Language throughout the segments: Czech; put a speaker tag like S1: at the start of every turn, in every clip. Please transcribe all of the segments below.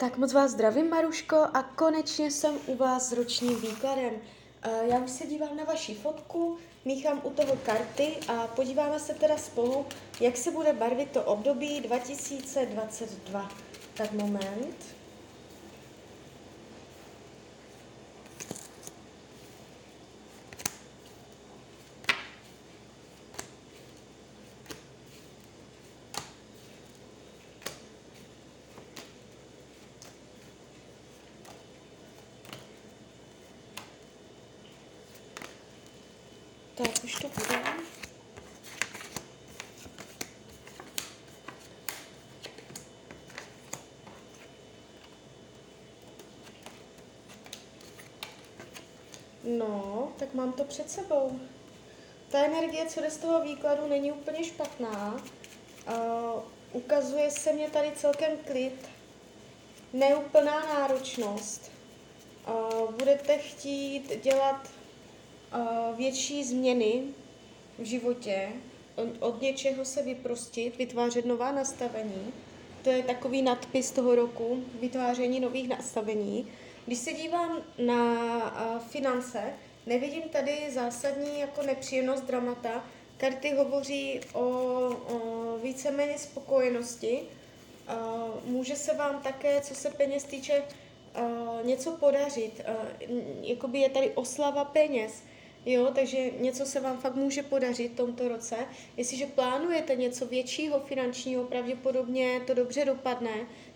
S1: Tak moc vás zdravím, Maruško, a konečně jsem u vás s ročním výkladem. Eh, Já už se dívám na vaši fotku, míchám u toho karty a podíváme se teda spolu, jak se bude barvit to období 2022. Tak moment. Tak, už to bude. No, tak mám to před sebou. Ta energie, co jde z toho výkladu, není úplně špatná. Uh, ukazuje se mě tady celkem klid, neúplná náročnost. Uh, budete chtít dělat větší změny v životě, od, něčeho se vyprostit, vytvářet nová nastavení. To je takový nadpis toho roku, vytváření nových nastavení. Když se dívám na finance, nevidím tady zásadní jako nepříjemnost dramata. Karty hovoří o, o víceméně spokojenosti. Může se vám také, co se peněz týče, něco podařit. Jakoby je tady oslava peněz. Jo, takže něco se vám fakt může podařit v tomto roce. Jestliže plánujete něco většího finančního, pravděpodobně to dobře dopadne.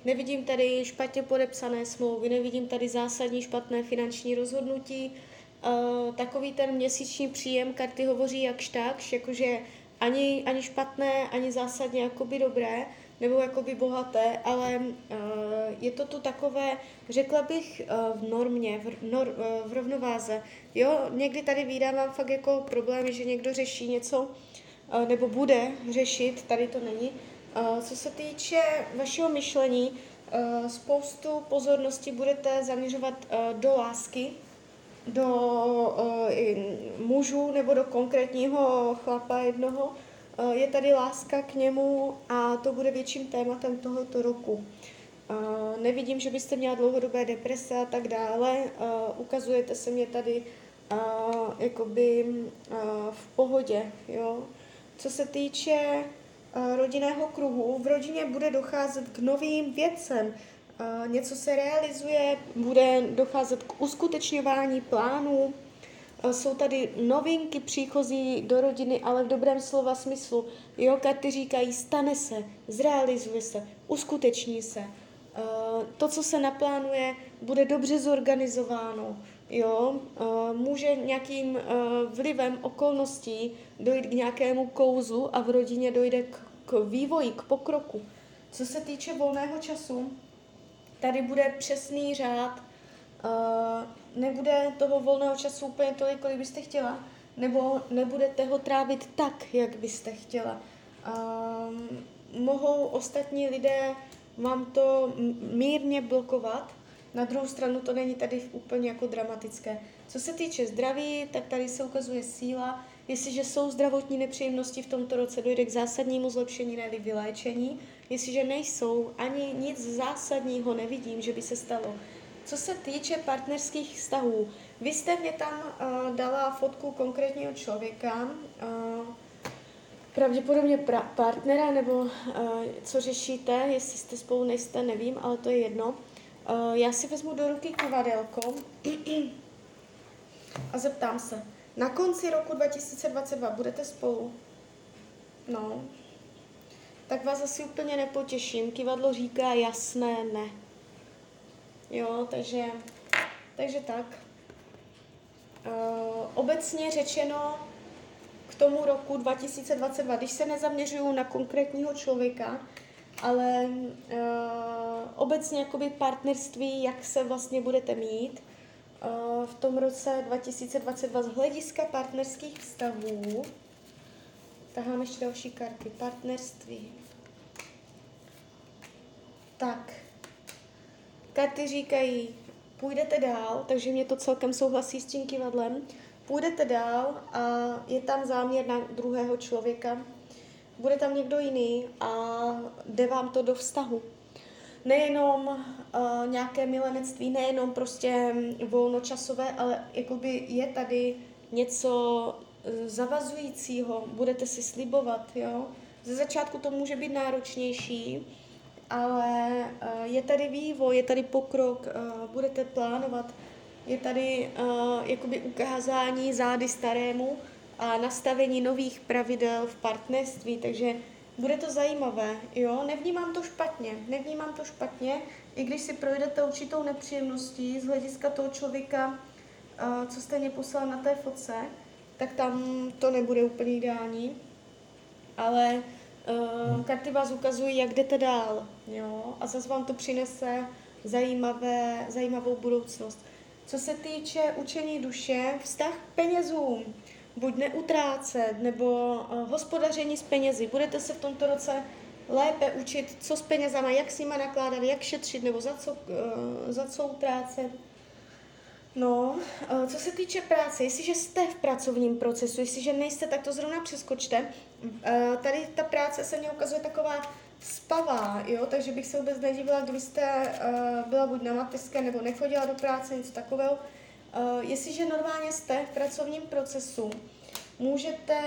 S1: Nevidím tady špatně podepsané smlouvy, nevidím tady zásadní špatné finanční rozhodnutí. Uh, takový ten měsíční příjem karty hovoří jakž takž, jakože ani, ani špatné, ani zásadně jakoby dobré nebo jakoby bohaté, ale uh, je to tu takové, řekla bych, uh, v normě, v, nor, uh, v rovnováze. Jo, někdy tady vydávám fakt jako problémy, že někdo řeší něco, nebo bude řešit, tady to není. Co se týče vašeho myšlení, spoustu pozornosti budete zaměřovat do lásky, do mužů nebo do konkrétního chlapa jednoho, Eh, je tady láska k němu a to bude větším tématem tohoto roku. Eh, nevidím, že byste měla dlouhodobé deprese a tak dále. Eh, ukazujete se mě tady jakoby v pohodě. Jo? Co se týče rodinného kruhu, v rodině bude docházet k novým věcem. Něco se realizuje, bude docházet k uskutečňování plánů, jsou tady novinky příchozí do rodiny, ale v dobrém slova smyslu. Jo, karty říkají, stane se, zrealizuje se, uskuteční se. To, co se naplánuje, bude dobře zorganizováno. Jo, může nějakým vlivem okolností dojít k nějakému kouzlu a v rodině dojde k vývoji, k pokroku. Co se týče volného času, tady bude přesný řád, nebude toho volného času úplně tolik, kolik byste chtěla, nebo nebudete ho trávit tak, jak byste chtěla. Um, mohou ostatní lidé vám to mírně blokovat, na druhou stranu to není tady úplně jako dramatické. Co se týče zdraví, tak tady se ukazuje síla. Jestliže jsou zdravotní nepříjemnosti v tomto roce, dojde k zásadnímu zlepšení, ne vyléčení. Jestliže nejsou, ani nic zásadního nevidím, že by se stalo, co se týče partnerských vztahů, vy jste mě tam uh, dala fotku konkrétního člověka, uh, pravděpodobně pra- partnera, nebo uh, co řešíte, jestli jste spolu nejste, nevím, ale to je jedno. Uh, já si vezmu do ruky kivadelko a zeptám se, na konci roku 2022 budete spolu? No, tak vás asi úplně nepotěším. Kivadlo říká jasné ne. Jo, takže, takže tak. Uh, obecně řečeno k tomu roku 2022, když se nezaměřuju na konkrétního člověka, ale uh, obecně jakoby partnerství, jak se vlastně budete mít uh, v tom roce 2022 z hlediska partnerských vztahů. Tahám ještě další karty. Partnerství. Tak, Karty říkají, půjdete dál, takže mě to celkem souhlasí s tím kivadlem. Půjdete dál a je tam záměr na druhého člověka. Bude tam někdo jiný a jde vám to do vztahu. Nejenom uh, nějaké milenectví, nejenom prostě volnočasové, ale jakoby je tady něco zavazujícího, budete si slibovat, jo. Ze začátku to může být náročnější, ale uh, je tady vývoj, je tady pokrok, uh, budete plánovat, je tady uh, jakoby ukázání zády starému a nastavení nových pravidel v partnerství, takže bude to zajímavé, jo, nevnímám to špatně, nevnímám to špatně, i když si projdete určitou nepříjemností z hlediska toho člověka, co jste mě poslal na té fotce, tak tam to nebude úplně ideální, ale uh, karty vás ukazují, jak jdete dál, jo, a zase vám to přinese zajímavé, zajímavou budoucnost. Co se týče učení duše, vztah k penězům, buď neutrácet, nebo uh, hospodaření s penězi. Budete se v tomto roce lépe učit, co s penězama, jak s nimi nakládat, jak šetřit, nebo za co, uh, za co utrácet. No, uh, co se týče práce, jestliže jste v pracovním procesu, jestliže nejste, tak to zrovna přeskočte. Uh, tady ta práce se mně ukazuje taková spavá, jo, takže bych se vůbec nedivila, kdybyste uh, byla buď na mateřské nebo nechodila do práce, něco takového. Jestliže normálně jste v pracovním procesu, můžete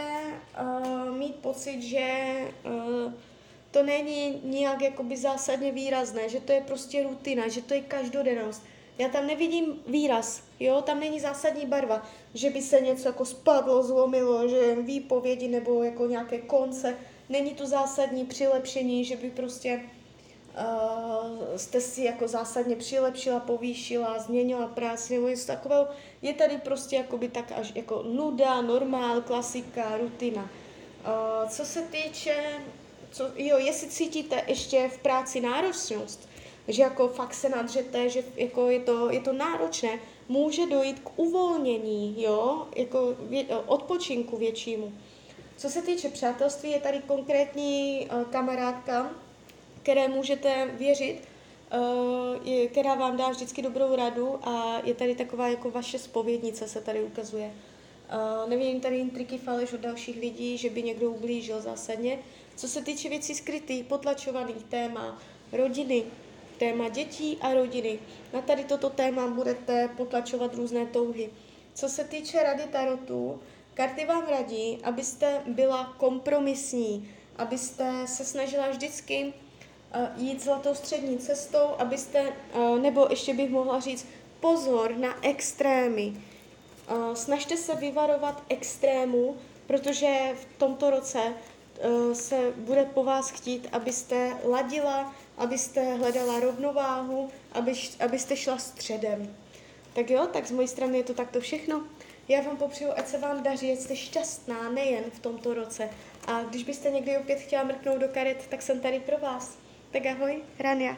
S1: mít pocit, že to není nijak jakoby zásadně výrazné, že to je prostě rutina, že to je každodennost. Já tam nevidím výraz, jo, tam není zásadní barva, že by se něco jako spadlo, zlomilo, že výpovědi nebo jako nějaké konce, není to zásadní přilepšení, že by prostě uh, jste si jako zásadně přilepšila, povýšila, změnila práci nebo něco takového. Je tady prostě jakoby tak až jako nuda, normál, klasika, rutina. Uh, co se týče, co, jo, jestli cítíte ještě v práci náročnost, že jako fakt se nadřete, že jako je to, je to náročné, může dojít k uvolnění, jo, jako vě, odpočinku většímu. Co se týče přátelství, je tady konkrétní uh, kamarádka, které můžete věřit, uh, je, která vám dá vždycky dobrou radu a je tady taková jako vaše spovědnice se tady ukazuje. Uh, nevím tady intriky faleš od dalších lidí, že by někdo ublížil zásadně. Co se týče věcí skrytých, potlačovaných téma, rodiny, téma dětí a rodiny. Na tady toto téma budete potlačovat různé touhy. Co se týče rady tarotu, karty vám radí, abyste byla kompromisní, abyste se snažila vždycky uh, jít zlatou střední cestou, abyste, uh, nebo ještě bych mohla říct, pozor na extrémy. Uh, snažte se vyvarovat extrému, protože v tomto roce se bude po vás chtít, abyste ladila, abyste hledala rovnováhu, abyste šla středem. Tak jo, tak z mojí strany je to takto všechno. Já vám popřeju, ať se vám daří, ať jste šťastná nejen v tomto roce. A když byste někdy opět chtěla mrknout do karet, tak jsem tady pro vás. Tak ahoj, Rania.